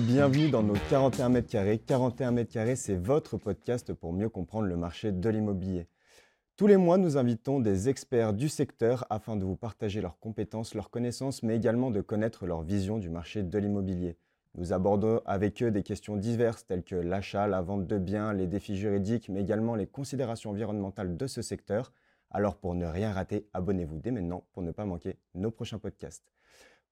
bienvenue dans nos 41 mètres carrés. 41 mètres carrés, c'est votre podcast pour mieux comprendre le marché de l'immobilier. Tous les mois, nous invitons des experts du secteur afin de vous partager leurs compétences, leurs connaissances, mais également de connaître leur vision du marché de l'immobilier. Nous abordons avec eux des questions diverses telles que l'achat, la vente de biens, les défis juridiques, mais également les considérations environnementales de ce secteur. Alors pour ne rien rater, abonnez-vous dès maintenant pour ne pas manquer nos prochains podcasts.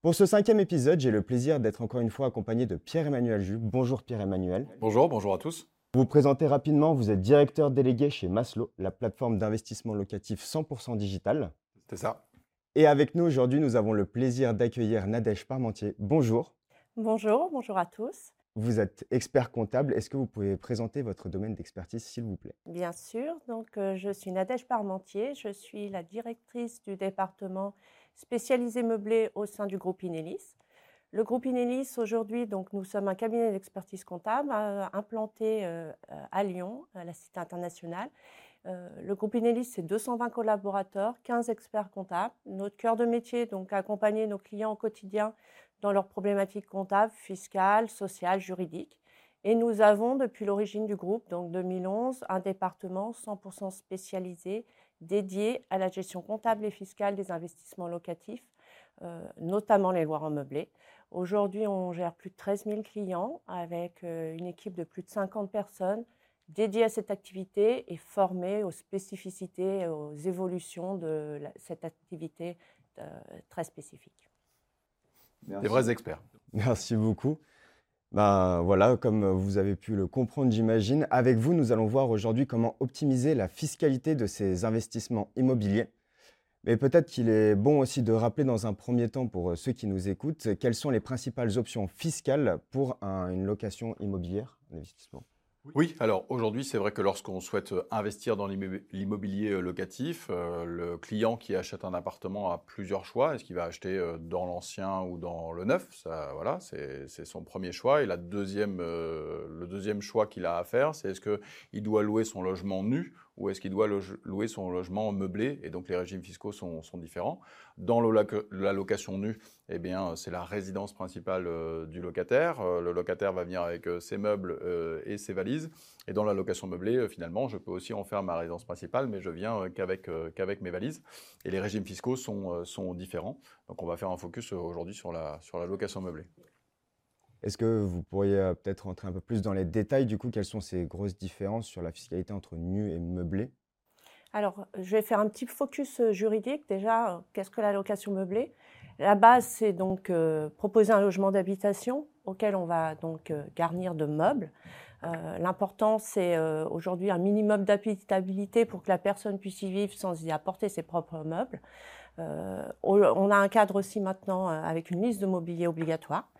Pour ce cinquième épisode, j'ai le plaisir d'être encore une fois accompagné de Pierre-Emmanuel Jus. Bonjour Pierre-Emmanuel. Bonjour, bonjour à tous. Vous vous présentez rapidement, vous êtes directeur délégué chez Maslow, la plateforme d'investissement locatif 100% digital. C'est ça. Et avec nous aujourd'hui, nous avons le plaisir d'accueillir Nadège Parmentier. Bonjour. Bonjour, bonjour à tous. Vous êtes expert comptable. Est-ce que vous pouvez présenter votre domaine d'expertise, s'il vous plaît? Bien sûr. Donc, euh, je suis Nadège Parmentier. Je suis la directrice du département spécialisé meublé au sein du groupe Inelis. Le groupe Inelis, aujourd'hui, donc, nous sommes un cabinet d'expertise comptable euh, implanté euh, à Lyon, à la Cité internationale. Euh, le groupe Inelis, c'est 220 collaborateurs, 15 experts comptables. Notre cœur de métier, donc, accompagner nos clients au quotidien dans leurs problématiques comptables, fiscales, sociales, juridiques. Et nous avons, depuis l'origine du groupe, donc 2011, un département 100% spécialisé dédié à la gestion comptable et fiscale des investissements locatifs, euh, notamment les lois en meublé. Aujourd'hui, on gère plus de 13 000 clients avec euh, une équipe de plus de 50 personnes dédiées à cette activité et formées aux spécificités, et aux évolutions de cette activité euh, très spécifique. Des vrais experts. Merci beaucoup. Ben voilà, comme vous avez pu le comprendre, j'imagine, avec vous, nous allons voir aujourd'hui comment optimiser la fiscalité de ces investissements immobiliers. Mais peut-être qu'il est bon aussi de rappeler dans un premier temps pour ceux qui nous écoutent quelles sont les principales options fiscales pour une location immobilière, un investissement? Oui, alors aujourd'hui, c'est vrai que lorsqu'on souhaite euh, investir dans l'immobilier euh, locatif, euh, le client qui achète un appartement a plusieurs choix. Est-ce qu'il va acheter dans l'ancien ou dans le neuf? Ça, voilà, c'est son premier choix. Et la deuxième, le deuxième choix qu'il a à faire, c'est est-ce qu'il doit louer son logement nu ou est-ce qu'il doit louer son logement meublé Et donc les régimes fiscaux sont, différents. Dans la location nue, eh bien, c'est la résidence principale euh, du locataire. Euh, le locataire va venir avec euh, ses meubles et ses valises. Et dans la location meublée, finalement, je peux aussi en faire ma résidence principale, mais je viens qu'avec mes valises. Et les régimes fiscaux sont, sont différents. Donc on va faire un focus aujourd'hui sur la, sur la location meublée. Est-ce que vous pourriez euh, peut-être rentrer un peu plus dans les détails du coup Quelles sont ces grosses différences sur la fiscalité entre nu et meublé? Alors, je vais faire un petit focus euh, juridique. Déjà, euh, qu'est-ce que la location meublée? La base, c'est donc proposer un logement d'habitation auquel on va donc garnir de meubles. L'important, c'est aujourd'hui un minimum d'habitabilité pour que la personne puisse y vivre sans y apporter ses propres meubles. on a un cadre aussi maintenant avec une liste de mobilier obligatoire.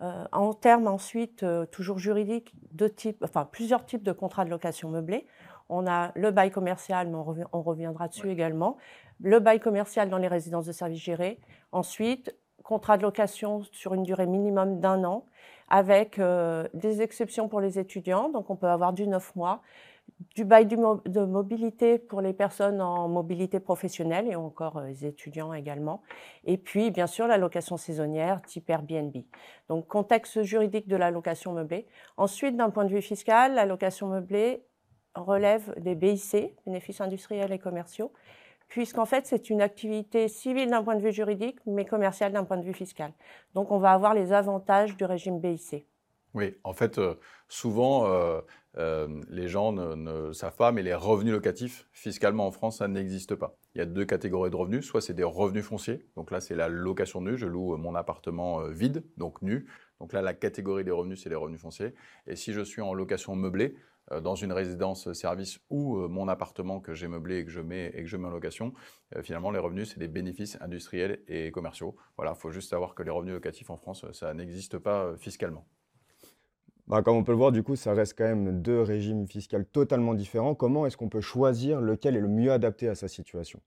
Euh, en termes ensuite, euh, toujours juridiques, enfin, plusieurs types de contrats de location meublée. On a le bail commercial, mais on, reviendra dessus également. Le bail commercial dans les résidences de services gérés. Ensuite, contrat de location sur une durée minimum d'un an, avec euh, des exceptions pour les étudiants. Donc, on peut avoir du 9 mois du bail de mobilité pour les personnes en mobilité professionnelle et encore euh, les étudiants également. Et puis, bien sûr, la location saisonnière type Airbnb. Donc, contexte juridique de la location meublée. Ensuite, d'un point de vue fiscal, la location meublée relève des BIC, bénéfices industriels et commerciaux, puisqu'en fait, c'est une activité civile d'un point de vue juridique, mais commerciale d'un point de vue fiscal. Donc, on va avoir les avantages du régime BIC. Oui, en fait, euh, souvent, euh, euh, les gens ne, savent pas, mais les revenus locatifs, fiscalement en France, ça n'existe pas. Il y a deux catégories de revenus. Soit c'est des revenus fonciers, donc là c'est la location nue, je loue mon appartement vide, donc nu. Donc là la catégorie des revenus c'est les revenus fonciers. Et si je suis en location meublée, dans une résidence service ou mon appartement que j'ai meublé et que je mets, et que je mets en location, finalement les revenus c'est des bénéfices industriels et commerciaux. Voilà, il faut juste savoir que les revenus locatifs en France, ça n'existe pas fiscalement. Bah, comme on peut le voir, du coup, ça reste quand même deux régimes fiscaux totalement différents. Comment est-ce qu'on peut choisir lequel est le mieux adapté à sa situation?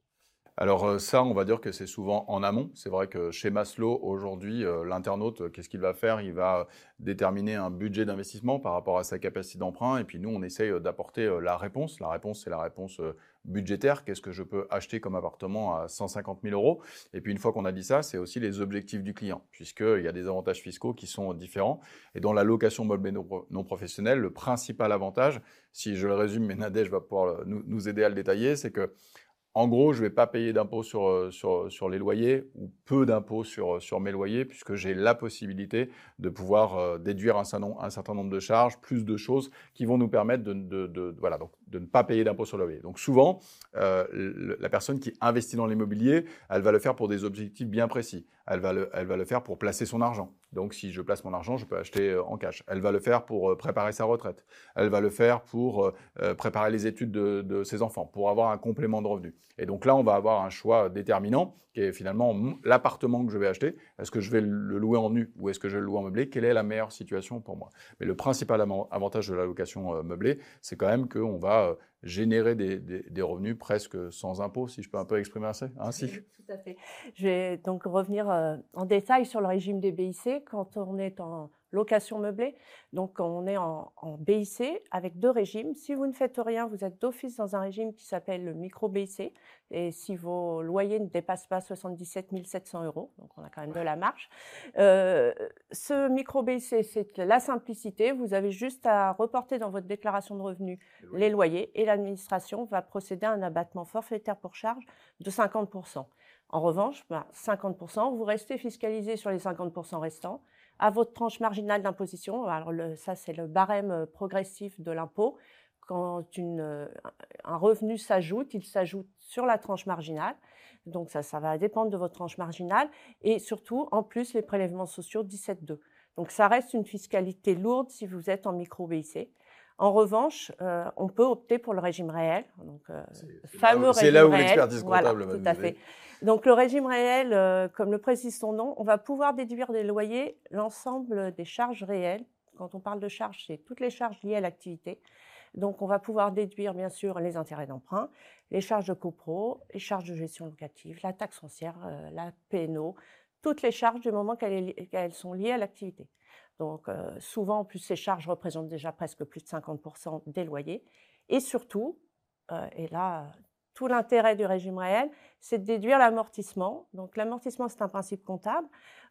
Alors euh, ça, on va dire que c'est souvent en amont. C'est vrai que chez Maslow, aujourd'hui, euh, l'internaute, qu'est-ce qu'il va faire? Il va déterminer un budget d'investissement par rapport à sa capacité d'emprunt. Et puis nous, on essaye d'apporter la réponse. La réponse, c'est la réponse budgétaire. Qu'est-ce que je peux acheter comme appartement à 150 000 euros? Et puis une fois qu'on a dit ça, c'est aussi les objectifs du client, puisqu'il y a des avantages fiscaux qui sont différents. Et dans la location meublée non professionnelle, le principal avantage, si je le résume, mais Nadège va pouvoir nous aider à le détailler, c'est que en gros, je ne vais pas payer d'impôts sur, euh, sur, sur, les loyers ou peu d'impôts sur, euh, sur mes loyers puisque j'ai la possibilité de pouvoir euh, déduire un, un, certain nombre de charges, plus de choses qui vont nous permettre de, ne pas payer d'impôts sur le loyer. Donc souvent, euh, la personne qui investit dans l'immobilier, elle va le faire pour des objectifs bien précis. Elle va, le, faire pour placer son argent. Donc si je place mon argent, je peux acheter euh, en cash. Elle va le faire pour euh, préparer sa retraite. Elle va le faire pour préparer les études de, ses enfants, pour avoir un complément de revenu. Et donc là, on va avoir un choix déterminant qui est finalement l'appartement que je vais acheter. Est-ce que je vais le louer en nu ou est-ce que je vais le louer en meublé? Quelle est la meilleure situation pour moi? Mais le principal avantage de la location meublée, c'est quand même qu'on va euh, générer des, revenus presque sans impôt, si je peux un peu exprimer ainsi. Tout à fait. Je vais donc revenir euh, en détail sur le régime des BIC. Quand on est en location meublée. Donc, on est en, BIC avec deux régimes. Si vous ne faites rien, vous êtes d'office dans un régime qui s'appelle le micro-BIC. Et si vos loyers ne dépassent pas 77 700 euros, donc on a quand même de la marge. Euh, ce micro-BIC, c'est la simplicité. Vous avez juste à reporter dans votre déclaration de revenus les loyers et l'administration va procéder à un abattement forfaitaire pour charge de 50%. En revanche, 50%, bah, vous restez fiscalisé sur les 50% restants à votre tranche marginale d'imposition. Alors ça, c'est le barème euh, progressif de l'impôt. Quand euh, un revenu s'ajoute, il s'ajoute sur la tranche marginale. Donc ça, ça va dépendre de votre tranche marginale. Et surtout, en plus, les prélèvements sociaux 17,2. Donc ça reste une fiscalité lourde si vous êtes en micro-BIC. En revanche, euh, on peut opter pour le régime réel. Donc, c'est là où l'expertise comptable voilà, Tout à fait. Donc le régime réel, euh, comme le précise son nom, on va pouvoir déduire des loyers l'ensemble des charges réelles. Quand on parle de charges, c'est toutes les charges liées à l'activité. Donc on va pouvoir déduire bien sûr les intérêts d'emprunt, les charges de copro, les charges de gestion locative, la taxe foncière, euh, la PNO, toutes les charges du moment qu'elles sont liées à l'activité. Donc euh, souvent, en plus, ces charges représentent déjà presque plus de 50% des loyers. Et surtout, et là, tout l'intérêt du régime réel, c'est de déduire l'amortissement. Donc l'amortissement, c'est un principe comptable.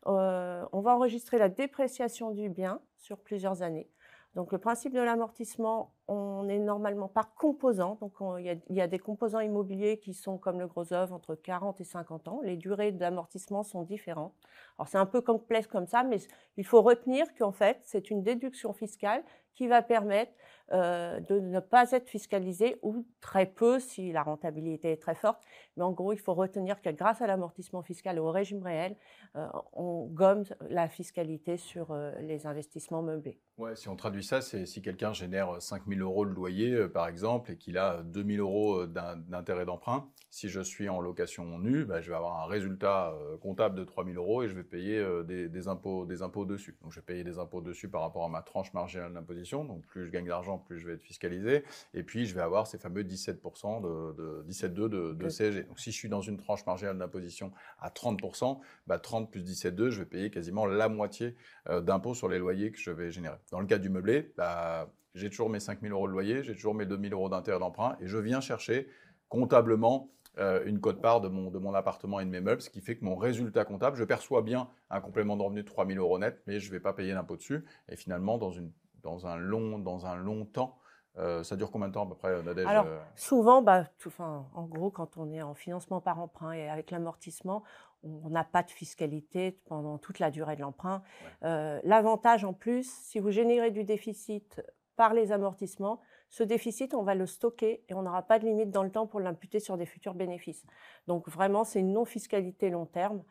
Euh, on va enregistrer la dépréciation du bien sur plusieurs années. Donc le principe de l'amortissement, on est normalement par composant. Donc il, y a, des composants immobiliers qui sont comme le gros œuvre entre 40 et 50 ans. Les durées d'amortissement sont différentes. Alors c'est un peu complexe comme ça, mais il faut retenir qu'en fait c'est une déduction fiscale qui va permettre euh, de ne pas être fiscalisé ou très peu si la rentabilité est très forte. Mais en gros, il faut retenir que grâce à l'amortissement fiscal et au régime réel, euh, on gomme la fiscalité sur euh, les investissements meublés. Ouais, si on traduit ça, c'est si quelqu'un génère 5 000 euros de loyer, par exemple, et qu'il a 2 000 euros d'intérêt d'emprunt, si je suis en location nue, bah, je vais avoir un résultat comptable de 3 000 euros et je vais payer des, impôts, des impôts dessus. Donc, je vais payer des impôts dessus par rapport à ma tranche marginale d'imposition. Donc, plus je gagne d'argent, plus je vais être fiscalisé. Et puis, je vais avoir ces fameux 17% de, 17,2 de, de CSG. Donc, si je suis dans une tranche marginale d'imposition à 30%, bah 30 plus 17,2, je vais payer quasiment la moitié euh, d'impôts sur les loyers que je vais générer. Dans le cas du meublé, bah, j'ai toujours mes 5 000 euros de loyer, j'ai toujours mes 2 000 euros d'intérêt d'emprunt et je viens chercher comptablement euh, une cote-part de mon, de mon appartement et de mes meubles, ce qui fait que mon résultat comptable, je perçois bien un complément de revenu de 3 000 euros net, mais je ne vais pas payer d'impôt dessus. Et finalement, dans une dans un long, dans un long temps. Euh, ça dure combien de temps à peu près, Nadège Alors, euh souvent, bah, tout, en gros, quand on est en financement par emprunt et avec l'amortissement, on n'a pas de fiscalité pendant toute la durée de l'emprunt. Euh, l'avantage en plus, si vous générez du déficit par les amortissements, ce déficit, on va le stocker et on n'aura pas de limite dans le temps pour l'imputer sur des futurs bénéfices. Donc vraiment, c'est une non-fiscalité long terme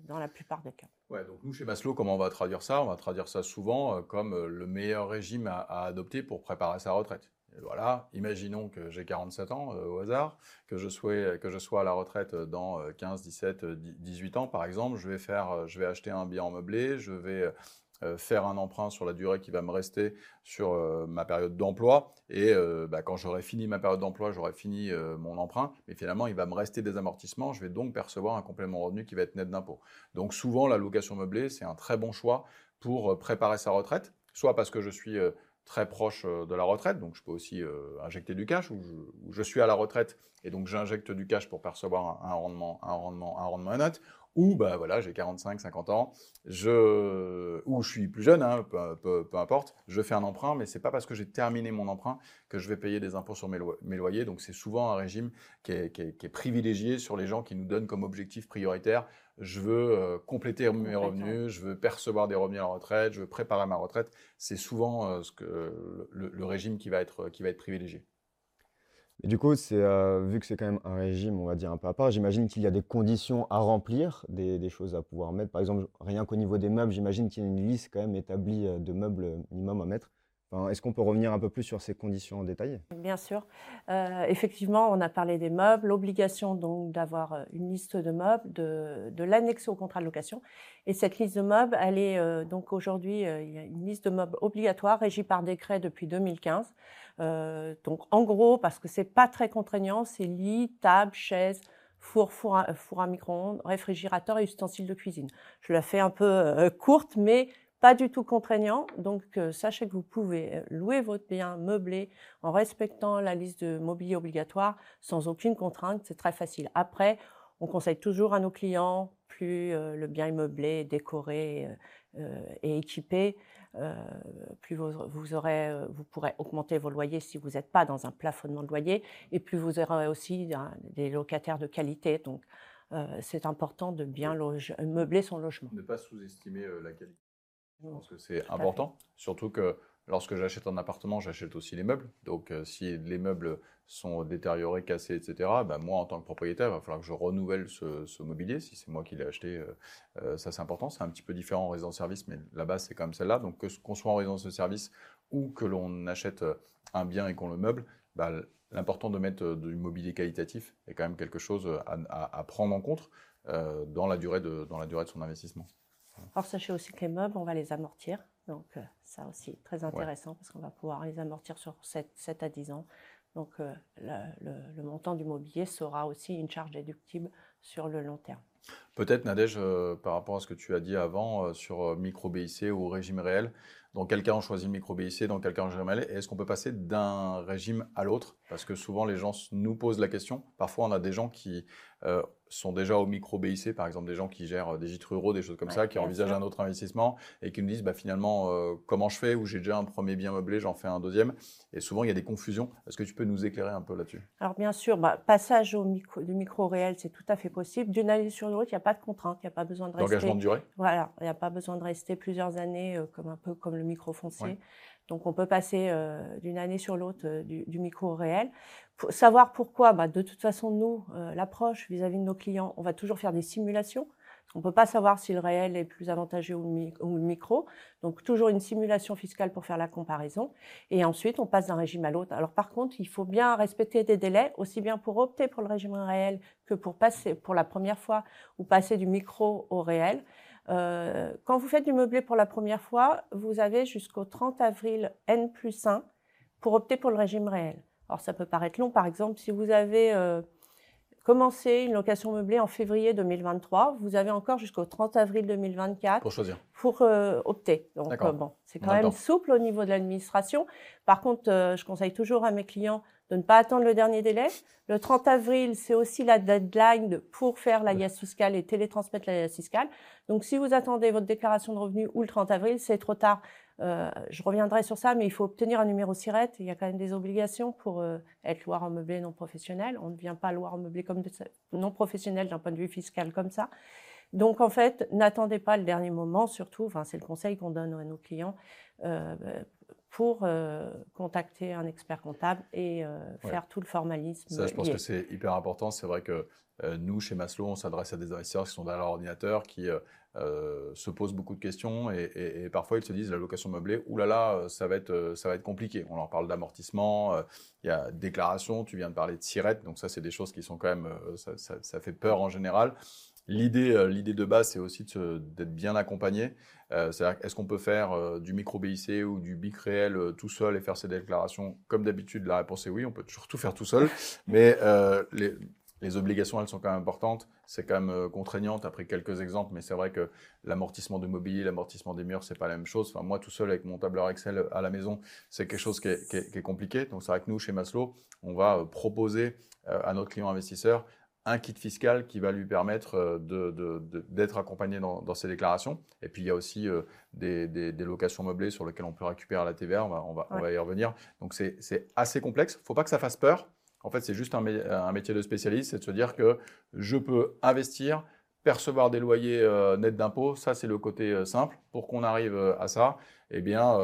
dans la plupart des cas. Ouais, donc nous, chez Maslow, comment on va traduire ça? On va traduire ça souvent euh, comme euh, le meilleur régime à, adopter pour préparer sa retraite. voilà, imaginons que j'ai 47 ans euh, au hasard, que je, sois, que je sois à la retraite dans 15, 17, 18 ans par exemple, je vais, faire, je vais acheter un bien meublé, je vais faire un emprunt sur la durée qui va me rester sur ma période d'emploi. Et bah, quand j'aurai fini ma période d'emploi, j'aurai fini mon emprunt. Mais finalement, il va me rester des amortissements. Je vais donc percevoir un complément revenu qui va être net d'impôt. Donc souvent, la location meublée, c'est un très bon choix pour préparer sa retraite, soit parce que je suis très proche de la retraite, donc je peux aussi injecter du cash, ou je, suis à la retraite et donc j'injecte du cash pour percevoir un, rendement, un rendement, un rendement net, ou bah voilà, j'ai 45, 50 ans, je, ou je suis plus jeune, hein, peu, importe, je fais un emprunt, mais c'est pas parce que j'ai terminé mon emprunt que je vais payer des impôts sur mes, loyers. Donc c'est souvent un régime qui est, privilégié sur les gens qui nous donnent comme objectif prioritaire je veux euh, compléter mes revenus, je veux percevoir des revenus à la retraite, je veux préparer ma retraite. C'est souvent euh, ce que, le, régime qui va être, qui va être privilégié. Et du coup, c'est, euh, vu que c'est quand même un régime, on va dire un peu à part, j'imagine qu'il y a des conditions à remplir, des, choses à pouvoir mettre. Par exemple, rien qu'au niveau des meubles, j'imagine qu'il y a une liste quand même établie de meubles minimum à mettre. Est-ce qu'on peut revenir un peu plus sur ces conditions en détail? Bien sûr. Euh, effectivement, on a parlé des meubles, l'obligation donc d'avoir une liste de meubles, de, de l'annexer au contrat de location. Et cette liste de meubles, elle est donc aujourd'hui, a une liste de meubles obligatoire régie par décret depuis 2015. Euh, donc en gros, parce que c'est pas très contraignant, c'est lit, table, chaise, four, four à, four à micro-ondes, réfrigérateur et ustensiles de cuisine. Je la fais un peu euh, courte, mais pas du tout contraignant. Donc euh, sachez que vous pouvez louer votre bien meublé en respectant la liste de mobilier obligatoire sans aucune contrainte. C'est très facile. Après, on conseille toujours à nos clients, plus le bien est meublé, décoré et équipé, euh, plus vous, aurez, euh, vous pourrez augmenter vos loyers si vous n'êtes pas dans un plafonnement de loyer, et plus vous aurez aussi des locataires de qualité. Donc, euh, c'est important de bien meubler son logement. Ne pas sous-estimer la qualité. Je pense que c'est important, surtout que Lorsque j'achète un appartement, j'achète aussi les meubles. Donc, euh, si les meubles sont détériorés, cassés, etc., bah, moi, en tant que propriétaire, il va falloir que je renouvelle ce, mobilier. Si c'est moi qui l'ai acheté, euh, euh, ça c'est important. C'est un petit peu différent en résidence-service, mais la base, c'est quand même celle-là. Donc, qu'on soit en résidence de service ou que l'on achète un bien et qu'on le meuble, bah, l'important de mettre du mobilier qualitatif est quand même quelque chose à, prendre en compte dans, la durée de, dans la durée de son investissement. Alors, sachez aussi que les meubles, on va les amortir. Donc, euh, ça aussi, très intéressant parce qu'on va pouvoir les amortir sur 7, à 10 ans. Donc, euh, le, montant du mobilier sera aussi une charge déductible sur le long terme. Peut-être, Nadège, euh, par rapport à ce que tu as dit avant sur micro-BIC ou régime réel, dans quel cas on choisit le micro-BIC, dans quel cas on régime réel, est-ce qu'on peut passer d'un régime à l'autre? Parce que souvent, les gens nous posent la question. Parfois, on a des gens qui sont déjà au micro BIC, par exemple des gens qui gèrent euh, des gîtes ruraux, des choses comme ça, qui envisagent un autre investissement et qui nous disent bah, finalement euh, comment je fais ou j'ai déjà un premier bien meublé, j'en fais un deuxième. Et souvent il y a des confusions. Est-ce que tu peux nous éclairer un peu là-dessus? Alors bien sûr, bah, passage au micro, du micro réel, c'est tout à fait possible. D'une année sur l'autre, il n'y a pas de contrainte, il n'y a pas besoin de rester. D'engagement de durée? Voilà, il n'y a pas besoin de rester plusieurs années euh, comme un peu comme le micro foncier. Donc on peut passer d'une année sur l'autre du, du, micro réel savoir pourquoi, bah, de toute façon, nous, euh, l'approche vis-à-vis de nos clients, on va toujours faire des simulations. On ne peut pas savoir si le réel est plus avantageux ou le, micro. Donc, toujours une simulation fiscale pour faire la comparaison. Et ensuite, on passe d'un régime à l'autre. Alors, par contre, il faut bien respecter des délais, aussi bien pour opter pour le régime réel que pour passer pour la première fois ou passer du micro au réel. Euh, quand vous faites du meublé pour la première fois, vous avez jusqu'au 30 avril N plus 1 pour opter pour le régime réel. Alors ça peut paraître long, par exemple, si vous avez euh, commencé une location meublée en février 2023, vous avez encore jusqu'au 30 avril 2024 pour choisir, pour euh, opter. Donc bon, c'est quand même souple au niveau de l'administration. Par contre, je conseille toujours à mes clients de ne pas attendre le dernier délai. Le 30 avril, c'est aussi la deadline pour faire la l'alias fiscale et télétransmettre la l'alias fiscale. Donc, si vous attendez votre déclaration de revenus ou le 30 avril, c'est trop tard. Euh, je reviendrai sur ça, mais il faut obtenir un numéro SIRET. Il y a quand même des obligations pour euh, être loueur en meublé non professionnel. On ne devient pas loueur en meublé comme non professionnel d'un point de vue fiscal comme ça. Donc en fait, n'attendez pas le dernier moment, surtout. Enfin, c'est le conseil qu'on donne à nos clients. Euh, pour euh, contacter un expert comptable et euh, faire tout le formalisme. Ça, je pense que c'est hyper important. C'est vrai que euh, nous, chez Maslow, on s'adresse à des investisseurs qui sont derrière leur ordinateur, qui se posent beaucoup de questions et, parfois ils se disent la location meublée, oulala, là là, ça va être, ça va être compliqué. On leur parle d'amortissement, il y a déclaration, tu viens de parler de SIRET, donc ça, c'est des choses qui sont quand même, ça, ça, fait peur en général. L'idée, l'idée de base, c'est aussi d'être bien accompagné. C'est-à-dire, est-ce qu'on peut faire du micro BIC ou du BIC réel tout seul et faire ses déclarations Comme d'habitude, la réponse est oui, on peut toujours tout faire tout seul. Mais les, les obligations, elles sont quand même importantes. C'est quand même euh, contraignant. après quelques exemples, mais c'est vrai que l'amortissement de mobilier, l'amortissement des murs, c'est pas la même chose. Enfin, moi, tout seul avec mon tableur Excel à la maison, c'est quelque chose qui est, compliqué. Donc, c'est vrai que nous, chez Maslow, on va euh, proposer euh, à notre client investisseur un kit fiscal qui va lui permettre d'être accompagné dans, ses déclarations. Et puis, il y a aussi des, locations meublées sur lesquelles on peut récupérer la TVA. On va, on va y revenir. Donc, c'est assez complexe. Il ne faut pas que ça fasse peur. En fait, c'est juste un, métier de spécialiste, c'est de se dire que je peux investir, percevoir des loyers euh, nets d'impôts, ça c'est le côté euh, simple. Pour qu'on arrive euh, à ça, eh bien,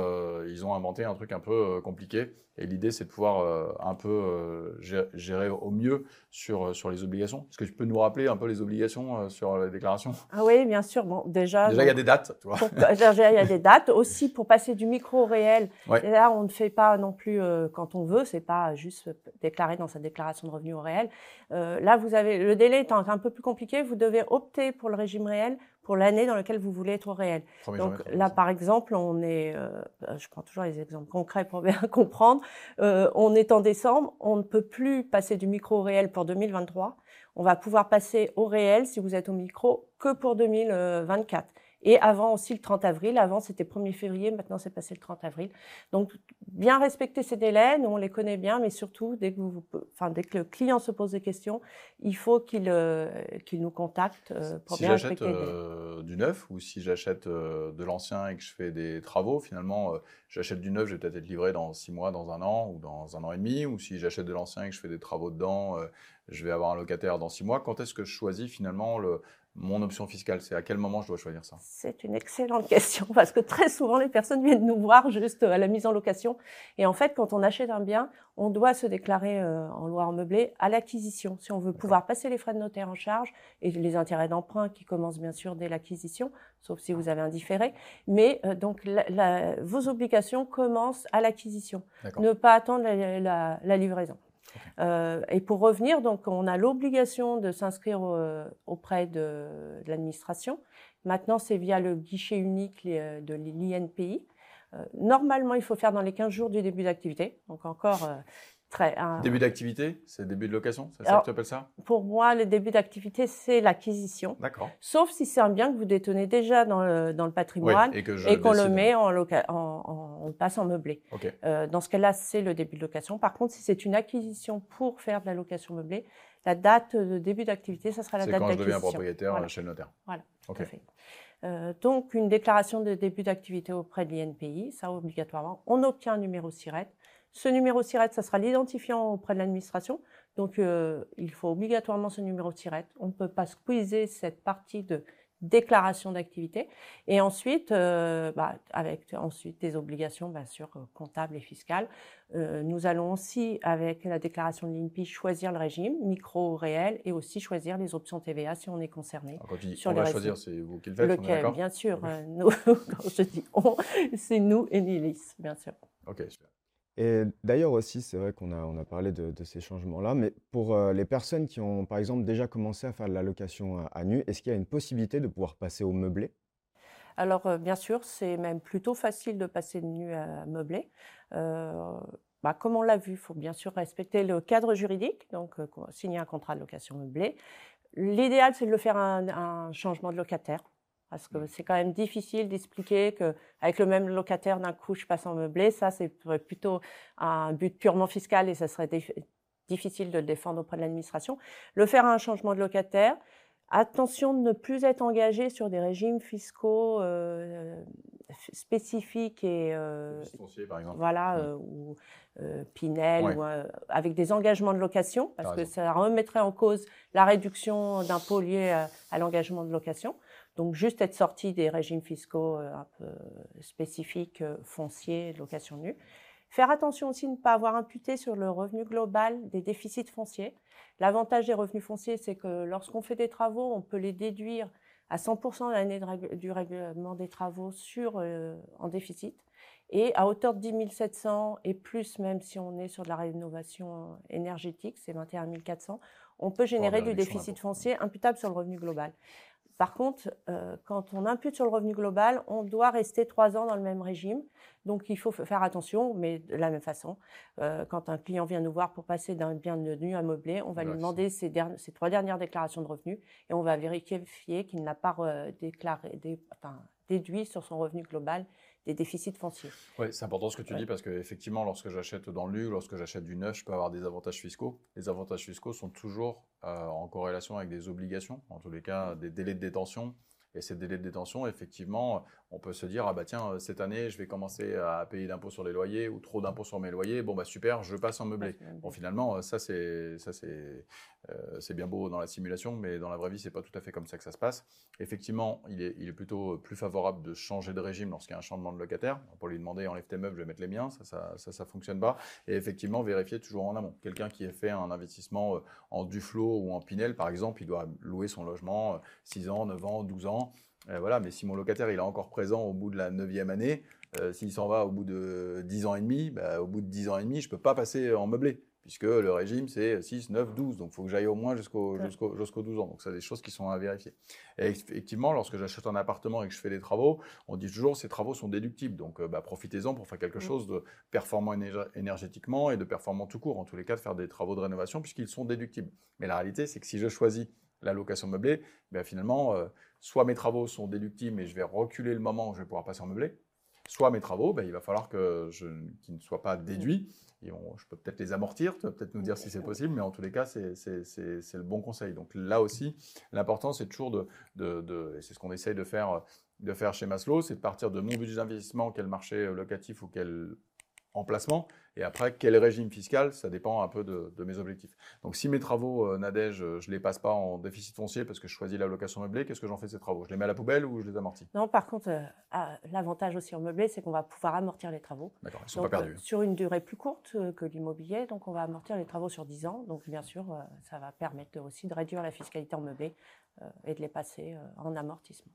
ils ont inventé un truc un peu compliqué. Et l'idée, c'est de pouvoir euh, un peu euh, gérer au mieux sur, euh, sur les obligations. Est-ce que tu peux nous rappeler un peu les obligations sur les déclarations Ah oui, bien sûr. Bon, déjà, déjà il y a des dates. Tu vois. déjà, il y a des dates. Aussi, pour passer du micro au réel, là, on ne fait pas non plus quand on veut. C'est pas juste déclarer dans sa déclaration de revenus au réel. là, vous avez le délai étant un peu plus compliqué. Vous devez opter pour le régime réel pour l'année dans laquelle vous voulez être au réel. Donc là, par exemple, on est, euh, je prends toujours les exemples concrets pour bien comprendre, euh, on est en décembre, on ne peut plus passer du micro au réel pour 2023. On va pouvoir passer au réel, si vous êtes au micro, que pour 2024. Et avant aussi le 30 avril. Avant, c'était 1er février. Maintenant, c'est passé le 30 avril. Donc, bien respecter ces délais. Nous, on les connaît bien, mais surtout, dès que, vous, enfin, dès que le client se pose des questions, il faut qu'il euh, nous contacte euh, pour bien respecter Si j'achète euh, du neuf ou si j'achète de l'ancien et que je fais des travaux, finalement, j'achète du neuf, je vais peut-être être livré dans six mois, dans un an ou dans un an et demi. Ou si j'achète de l'ancien et que je fais des travaux dedans, je vais avoir un locataire dans six mois. Quand est-ce que je choisis finalement le, mon option fiscale C'est à quel moment je dois choisir ça? C'est une excellente question parce que très souvent les personnes viennent nous voir juste à la mise en location. Et en fait, quand on achète un bien, on doit se déclarer euh, en loi en meublé à l'acquisition si on veut pouvoir passer les frais de notaire en charge et les intérêts d'emprunt qui commencent bien sûr dès l'acquisition, sauf si vous avez un différé. Mais euh, donc vos obligations commencent à l'acquisition. Ne pas attendre la livraison. Euh, et pour revenir, donc, on a l'obligation de s'inscrire auprès de, l'administration. Maintenant, c'est via le guichet unique euh, de l'INPI. Euh, normalement, il faut faire dans les 15 jours du début d'activité. Donc Début d'activité, c'est début de location, c'est ça que tu appelles ça? Pour moi, le début d'activité, c'est l'acquisition. D'accord. Sauf si c'est un bien que vous détenez déjà dans le, dans le patrimoine et qu'on le met en, en, on passe en meublé. Euh, dans ce cas-là, c'est le début de location. Par contre, si c'est une acquisition pour faire de la location meublée, la date de début d'activité, ça sera la date d'acquisition. C'est quand je deviens propriétaire chez le notaire. Voilà, tout à fait. Euh, donc, une déclaration de début d'activité auprès de l'INPI, ça obligatoirement. On obtient un numéro SIRET. Ce numéro SIRET, ça sera l'identifiant auprès de l'administration. Donc, euh, il faut obligatoirement ce numéro SIRET. On ne peut pas squeezer cette partie de déclaration d'activité. Et ensuite, euh, bah, avec ensuite des obligations, bien sûr, euh, comptables et fiscales. nous allons aussi, avec la déclaration de l'INPI, choisir le régime, micro réel, et aussi choisir les options TVA si on est concerné. quand tu dis on va choisir, c'est vous qui le faites, Lequel, Bien sûr, nous, quand je dis on, c'est nous et Nilis, bien sûr. Ok, super. Et d'ailleurs aussi, c'est vrai qu'on a, on a parlé de, ces changements-là, mais pour euh, les personnes qui ont, par exemple, déjà commencé à faire de la location à, nu, est-ce qu'il y a une possibilité de pouvoir passer au meublé? Alors, euh, bien sûr, c'est même plutôt facile de passer de nu à meublé. Euh, bah, comme on l'a vu, il faut bien sûr respecter le cadre juridique, donc signer un contrat de location meublé. L'idéal, c'est de le faire un, un changement de locataire parce que c'est quand même difficile d'expliquer qu'avec le même locataire, d'un coup, je passe en meublé. Ça, c'est plutôt un but purement fiscal et ça serait difficile de le défendre auprès de l'administration. Le faire à un changement de locataire. Attention de ne plus être engagé sur des régimes fiscaux euh, spécifiques et euh, par exemple. voilà mmh. euh, ou Pinel ou avec des engagements de location parce que ça remettrait en cause la réduction d'impôts liés à l'engagement de location. Donc juste être sorti des régimes fiscaux euh, un peu spécifiques, euh, fonciers, location nue. Faire attention aussi de ne pas avoir imputé sur le revenu global des déficits fonciers. L'avantage des revenus fonciers, c'est que lorsqu'on fait des travaux, on peut les déduire à 100% de l'année du règlement des travaux sur, euh, en déficit. Et à hauteur de 10 700 et plus, même si on est sur de la rénovation énergétique, c'est 21 400, on peut générer du déficit foncier imputable sur le revenu global. Par contre, euh, quand on impute sur le revenu global, on doit rester trois ans dans le même régime. Donc, il faut faire attention, mais de la même façon. Euh, quand un client vient nous voir pour passer d'un bien de nu à meubler, on va lui demander ses, trois dernières déclarations de revenus et on va vérifier qu'il n'a pas euh, déduit sur son revenu global des déficits fonciers. Oui, c'est important ce que tu dis parce qu'effectivement, lorsque j'achète dans le lorsque j'achète du neuf, je peux avoir des avantages fiscaux. Les avantages fiscaux sont toujours euh, en corrélation avec des obligations, en tous les cas des délais de détention. Et ces délais de détention, effectivement, on peut se dire, ah bah tiens, cette année, je vais commencer à payer d'impôts sur les loyers ou trop d'impôts sur mes loyers. Bon, bah super, je passe en meublé. Bon, finalement, ça, c'est, ça, c'est, euh, c'est bien beau dans la simulation, mais dans la vraie vie, c'est pas tout à fait comme ça que ça se passe. Effectivement, il est, il est plutôt plus favorable de changer de régime lorsqu'il y a un changement de locataire. Pour lui demander, enlève tes meubles, je vais mettre les miens. Ça, ça, ça, ça fonctionne pas. Et effectivement, vérifier toujours en amont. Quelqu'un qui a fait un investissement euh, en Duflo ou en Pinel, par exemple, il doit louer son logement 6 euh, ans, 9 ans, 12 ans. Voilà, mais si mon locataire il est encore présent au bout de la neuvième année, s'il s'en va au bout de 10 ans et demi, bah, au bout de 10 ans et demi, je ne peux pas passer en meublé puisque le régime, c'est 6, 9, 12. Donc, il faut que j'aille au moins jusqu'au jusqu'au 12 ans. Donc, c'est des choses qui sont à vérifier. Et effectivement, lorsque j'achète un appartement et que je fais des travaux, on dit toujours que ces travaux sont déductibles. Donc, euh, bah, profitez-en pour faire quelque chose de performant énergétiquement et de performant tout court. En tous les cas, de faire des travaux de rénovation puisqu'ils sont déductibles. Mais la réalité, c'est que si je choisis la location meublée, ben finalement, euh, soit mes travaux sont déductibles et je vais reculer le moment où je vais pouvoir passer en meublé, soit mes travaux, ben, il va falloir que qu'ils ne soient pas déduits je peux peut-être les amortir, tu vas peut-être nous dire si c'est possible, mais en tous les cas, c'est le bon conseil. Donc là aussi, l'important, c'est toujours de, de, et c'est ce qu'on essaye de faire, de faire chez Maslow, c'est de partir de mon budget d'investissement, quel marché locatif ou quel emplacement, et après, quel régime fiscal Ça dépend un peu de, mes objectifs. Donc, si mes travaux, euh, Nadège, je ne les passe pas en déficit foncier parce que je choisis la location meublée, qu'est-ce que j'en fais de ces travaux? Je les mets à la poubelle ou je les amortis? Non, par contre, euh, ah, l'avantage aussi en meublé, c'est qu'on va pouvoir amortir les travaux. D'accord, ils ne sont pas perdus. Euh, sur une durée plus courte que l'immobilier, donc on va amortir les travaux sur 10 ans. Donc, bien sûr, ça va permettre aussi de réduire la fiscalité en meublé et de les passer en amortissement.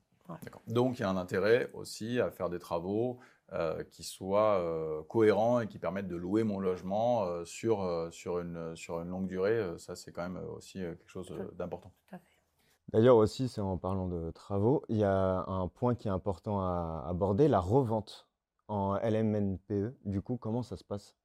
Donc, il y a un intérêt aussi à faire des travaux euh, qui soient euh, cohérents et qui permettent de louer mon logement euh, sur, sur, une, sur une longue durée. ça, c'est quand même aussi quelque chose d'important. D'ailleurs aussi, c'est en parlant de travaux, il y a un point qui est important à aborder, la revente en LMNPE. Du coup, comment ça se passe?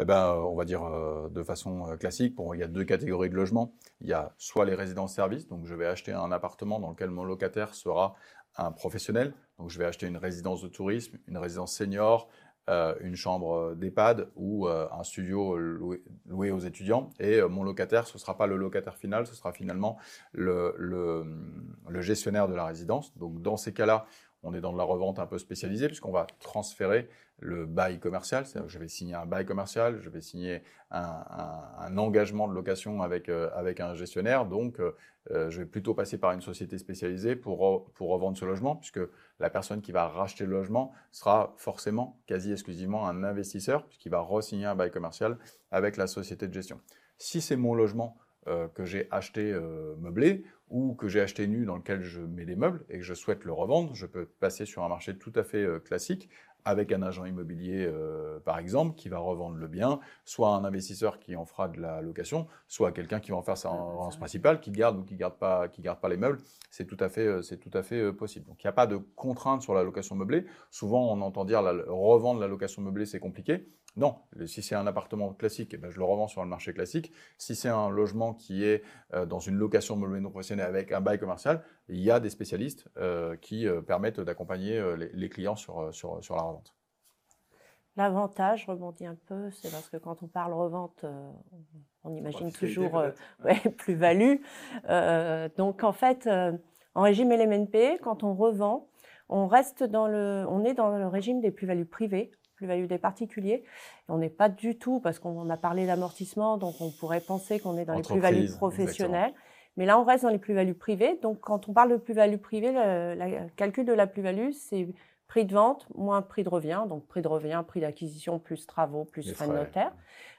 Eh ben, on va dire de façon classique, il y a deux catégories de logements. Il y a soit les résidences-services, donc je vais acheter un appartement dans lequel mon locataire sera un professionnel. Donc, je vais acheter une résidence de tourisme, une résidence senior, euh, une chambre d'EHPAD ou euh, un studio loué, aux étudiants. Et euh, mon locataire, ce ne sera pas le locataire final, ce sera finalement le, le gestionnaire de la résidence. Donc, dans ces cas-là, on est dans de la revente un peu spécialisée puisqu'on va transférer le bail commercial. C'est-à-dire que je vais signer un bail commercial, je vais signer un, engagement de location avec, euh, avec un gestionnaire. Donc, euh, euh, je vais plutôt passer par une société spécialisée pour, pour revendre ce logement puisque la personne qui va racheter le logement sera forcément quasi exclusivement un investisseur puisqu'il va re-signer un bail commercial avec la société de gestion. Si c'est mon logement, que j'ai acheté meublé ou que j'ai acheté nu dans lequel je mets des meubles et que je souhaite le revendre, je peux passer sur un marché tout à fait classique avec un agent immobilier, euh, par exemple, qui va revendre le bien, soit un investisseur qui en fera de la location, soit quelqu'un qui va en faire sa résidence principale, qui garde ou qui garde pas, qui garde pas les meubles. C'est tout à fait, euh, c'est tout à fait euh, possible. Donc il n'y a pas de contrainte sur la location meublée. Souvent, on entend dire la, revendre la location meublée, c'est compliqué. Non, si c'est un appartement classique, eh ben, je le revends sur le marché classique. Si c'est un logement qui est dans une location meublée non professionnelle avec un bail commercial, il y a des spécialistes qui permettent d'accompagner les, clients sur, sur, sur la revente. L'avantage, je rebondis un peu, c'est parce que quand on parle revente, euh, on imagine toujours euh, plus-value. Euh, donc en fait, en régime LMNP, quand on revend, on reste dans le, on est dans le régime des plus-values privées, plus-values des particuliers. on n'est pas du tout, parce qu'on a parlé d'amortissement, donc on pourrait penser qu'on est dans les plus-values professionnelles. Mais là, on reste dans les plus-values privées. Donc, quand on parle de plus-value privée, le calcul de la plus-value, c'est Prix de vente moins prix de revient, donc prix de revient, prix d'acquisition plus travaux plus frais de notaire.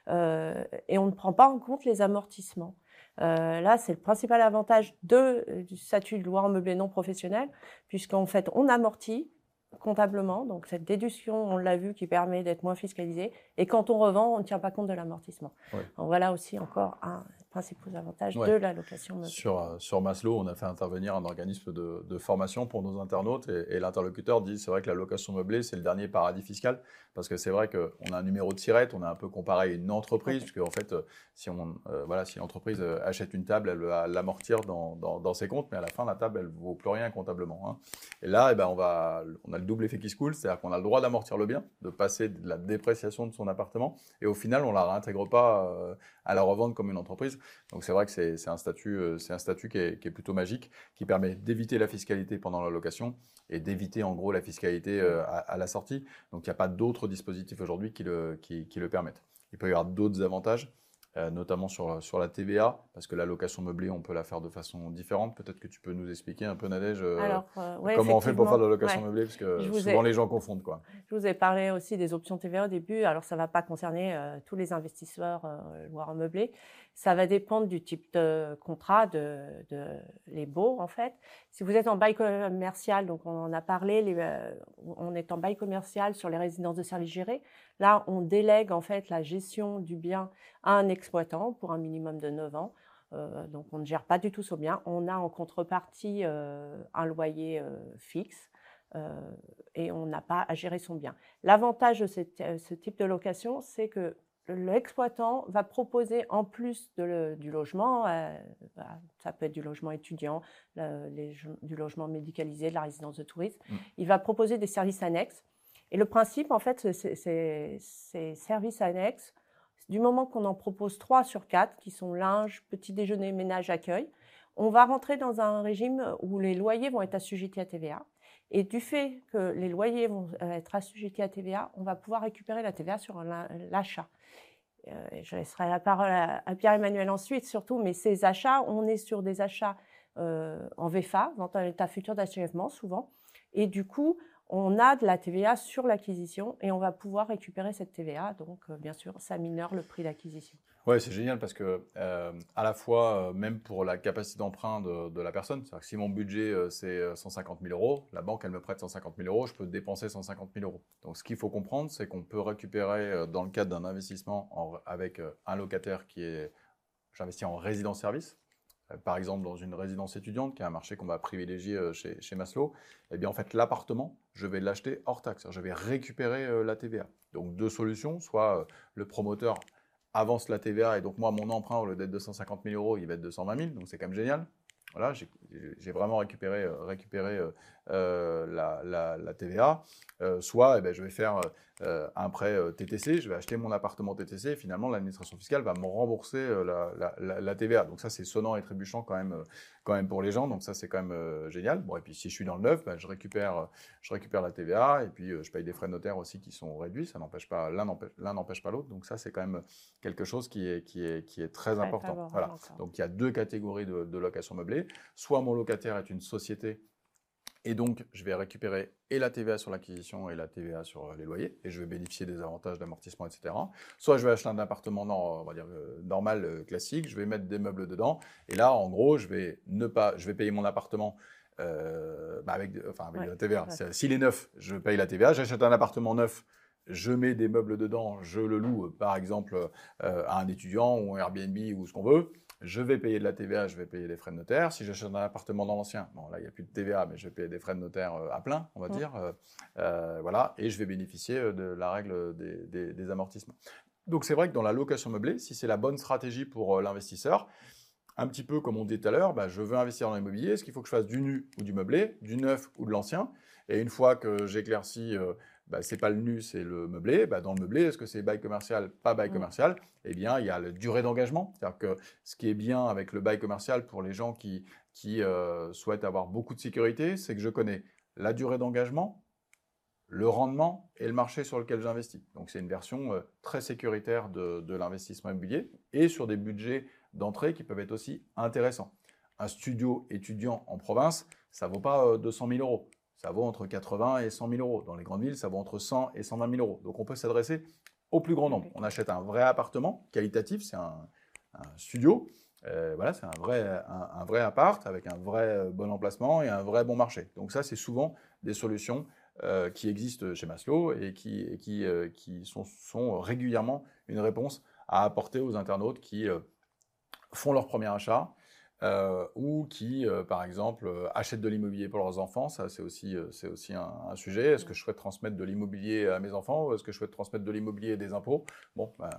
Euh, et on ne prend pas en compte les amortissements. Euh, là, c'est le principal avantage de, du statut de loi en meublé non professionnel, puisqu'en fait, on amortit comptablement, donc cette déduction, on l'a vu, qui permet d'être moins fiscalisé. Et quand on revend, on ne tient pas compte de l'amortissement. voilà aussi encore un principaux avantages de la location meublée. Sur, euh, sur Maslow, on a fait intervenir un organisme de, formation pour nos internautes et, l'interlocuteur dit c'est vrai que la location meublée, c'est le dernier paradis fiscal parce que c'est vrai qu'on a un numéro de SIRET, on a un peu comparé une entreprise, puisque en fait, euh, si, on, euh, voilà, si l'entreprise achète une table, elle va l'amortir dans, dans, ses comptes, mais à la fin, la table, elle ne vaut plus rien comptablement. Hein. Et là, eh ben, on, va, on a le double effet qui se coule, c'est-à-dire qu'on a le droit d'amortir le bien, de passer de la dépréciation de son appartement, et au final, on ne la réintègre pas à la revente comme une entreprise. Donc c'est vrai que c'est un statut, euh, c'est un statut qui est, plutôt magique, qui permet d'éviter la fiscalité pendant la location et d'éviter en gros la fiscalité euh, à, la sortie. Donc il n'y a pas d'autres dispositifs aujourd'hui qui le, qui le permettent. Il peut y avoir d'autres avantages. Euh, notamment sur, sur la TVA, parce que la location meublée, on peut la faire de façon différente. Peut-être que tu peux nous expliquer un peu, Nadège, euh, euh, comment on fait pour faire de la location meublée, parce que souvent les gens confondent. Quoi. Je vous ai parlé aussi des options TVA au début. Alors, ça ne va pas concerner tous les investisseurs voire meublés. Ça va dépendre du type de contrat, de, de, les baux, en fait. Si vous êtes en bail commercial, donc on en a parlé, on est en bail commercial sur les résidences de services gérés. Là, on délègue en fait la gestion du bien à un exploitant pour un minimum de 9 ans. Euh, donc on ne gère pas du tout ce bien. On a en contrepartie euh, un loyer euh, fixe et on n'a pas à gérer son bien. L'avantage de ce type de location, c'est que l'exploitant va proposer en plus du logement, bah, ça peut être du logement étudiant, du logement médicalisé, de la résidence de tourisme, mmh. il va proposer des services annexes et le principe, en fait, c'est ces services annexes, du moment qu'on en propose trois sur quatre, qui sont linge, petit déjeuner, ménage, accueil, on va rentrer dans un régime où les loyers vont être assujettis à TVA. Et du fait que les loyers vont euh, être assujettis à TVA, on va pouvoir récupérer la TVA sur l'achat. Euh, je laisserai la parole à, Pierre-Emmanuel ensuite, surtout, mais ces achats, on est sur des achats euh, en VFA, vente en état futur d'achèvement souvent. Et du coup, on a de la TVA sur l'acquisition et on va pouvoir récupérer cette TVA. Donc, euh, bien sûr, ça minore le prix d'acquisition. Oui, c'est génial parce que, euh, à la fois, euh, même pour la capacité d'emprunt de, la personne, c'est-à-dire que si mon budget c'est 150 000 euros, la banque elle me prête 150 000 euros, je peux dépenser 150 000 euros. Donc, ce qu'il faut comprendre, c'est qu'on peut récupérer dans le cadre d'un investissement avec un locataire qui est, j'investis en résidence-service, par exemple dans une résidence étudiante, qui est un marché qu'on va privilégier euh, chez, chez, Maslow, eh bien en fait l'appartement, je vais l'acheter hors taxe, je vais récupérer euh, la TVA. Donc deux solutions, soit le promoteur avance la TVA et donc moi mon emprunt au lieu d'être de 250 000 euros, il va être de 120 000, donc c'est quand même génial. Voilà, j'ai vraiment récupéré, récupéré la, la, TVA. soit eh ben, je vais faire euh, un prêt euh, TTC, je vais acheter mon appartement TTC, et finalement l'administration fiscale va me rembourser euh, la, TVA. Donc ça c'est sonnant et trébuchant quand même, quand même pour les gens, donc ça c'est quand même génial. Bon et puis si je suis dans le neuf, ben, je, récupère, je récupère la TVA et puis je paye des frais de notaire aussi qui sont réduits, ça n'empêche pas, l'un n'empêche pas l'autre, donc ça c'est quand même quelque chose qui est, qui est, qui est très, important. Voilà. Donc il y a deux catégories de, de location meublée, soit mon locataire est une société et donc, je vais récupérer et la TVA sur l'acquisition et la TVA sur euh, les loyers, et je vais bénéficier des avantages d'amortissement, etc. Soit je vais acheter un appartement on va dire, euh, normal, euh, classique, je vais mettre des meubles dedans, et là, en gros, je vais ne pas, je vais payer mon appartement bah, avec, enfin, avec la TVA. S'il est neuf, je paye la TVA. J'achète un appartement neuf, je mets des meubles dedans, je le loue, par exemple, à un étudiant ou un Airbnb ou ce qu'on veut je vais payer de la TVA, je vais payer des frais de notaire. Si j'achète un appartement dans l'ancien, bon là il n'y a plus de TVA, mais je vais payer des frais de notaire euh, à plein, on va dire. Euh, euh, voilà, et je vais bénéficier de la règle des, amortissements. Donc c'est vrai que dans la location meublée, si c'est la bonne stratégie pour l'investisseur, un petit peu comme on dit tout à l'heure, bah, je veux investir dans l'immobilier, est-ce qu'il faut que je fasse du nu ou du meublé, du neuf ou de l'ancien? Et une fois que j'éclaircis bah, c'est pas le nu, c'est le meublé. Bah, dans le meublé, est-ce que c'est bail commercial, pas bail mmh. commercial? Eh bien, il y a la durée d'engagement. C'est-à-dire que ce qui est bien avec le bail commercial pour les gens qui, qui euh, souhaitent avoir beaucoup de sécurité, c'est que je connais la durée d'engagement, le rendement et le marché sur lequel j'investis. Donc, c'est une version euh, très sécuritaire de, de l'investissement immobilier et sur des budgets d'entrée qui peuvent être aussi intéressants. Un studio étudiant en province, ça vaut pas 200 euh, 000 euros ça vaut entre 80 et 100 000 euros. Dans les grandes villes, ça vaut entre 100 et 120 000 euros. Donc on peut s'adresser au plus grand nombre. On achète un vrai appartement qualitatif, c'est un, studio. Euh, voilà, c'est un vrai, un, vrai appart avec un vrai euh, bon emplacement et un vrai bon marché. Donc ça, c'est souvent des solutions qui existent chez Maslow et qui, qui, qui sont, sont, régulièrement une réponse à apporter aux internautes qui font leur premier achat euh, ou qui, euh, par exemple, euh, achètent de l'immobilier pour leurs enfants. Ça, c'est aussi, c'est aussi un, sujet. Est-ce que je souhaite transmettre de l'immobilier à mes enfants ou est-ce que je souhaite transmettre de l'immobilier et des impôts? Bon, ben,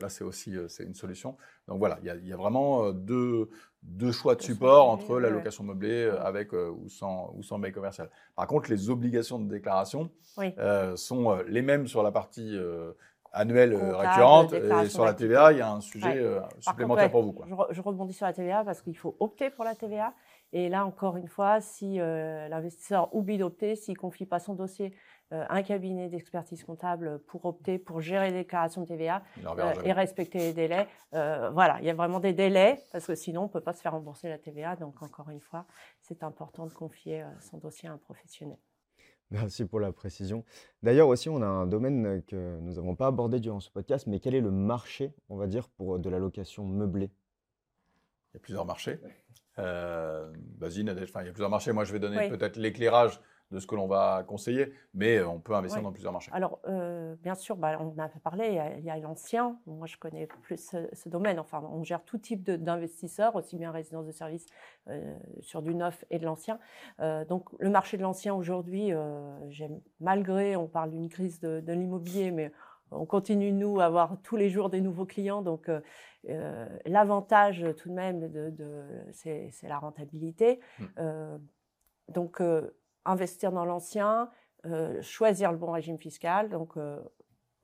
là, c'est aussi c'est une solution. Donc voilà, il y, a vraiment deux, deux choix de support entre la location meublée avec ou sans, ou sans bail commercial. Par contre, les obligations de déclaration sont les mêmes sur la partie annuelle euh, récurrente. Et sur la TVA, il y a un sujet euh, supplémentaire pour vous. Quoi. Je, rebondis sur la TVA parce qu'il faut opter pour la TVA. Et là, encore une fois, si euh, l'investisseur oublie d'opter, s'il ne confie pas son dossier à un cabinet d'expertise comptable pour opter, pour gérer les déclarations de TVA et respecter les délais, voilà, il y a vraiment des délais parce que sinon, on ne peut pas se faire rembourser la TVA. Donc, encore une fois, c'est important de confier son dossier à un professionnel. Merci pour la précision. D'ailleurs aussi, on a un domaine que nous n'avons pas abordé durant ce podcast, mais quel est le marché, on va dire, pour de la location meublée? Il y a plusieurs marchés. Euh, Vas-y, il y a plusieurs marchés. Moi, je vais donner peut-être l'éclairage de ce que l'on va conseiller, mais euh, on peut investir dans plusieurs marchés. Alors, euh, bien sûr, bah, on en a parlé, il y a, l'ancien, moi je connais plus ce, domaine, enfin, on gère tout type d'investisseurs, aussi bien résidence de service euh, sur du neuf et de l'ancien. donc, le marché de l'ancien aujourd'hui, malgré, on parle d'une crise de, l'immobilier, mais on continue, nous, à avoir tous les jours des nouveaux clients. Donc, l'avantage, tout de même, de, c'est la rentabilité. Mmh. donc, investir dans l'ancien, euh, choisir le bon régime fiscal. Donc, euh,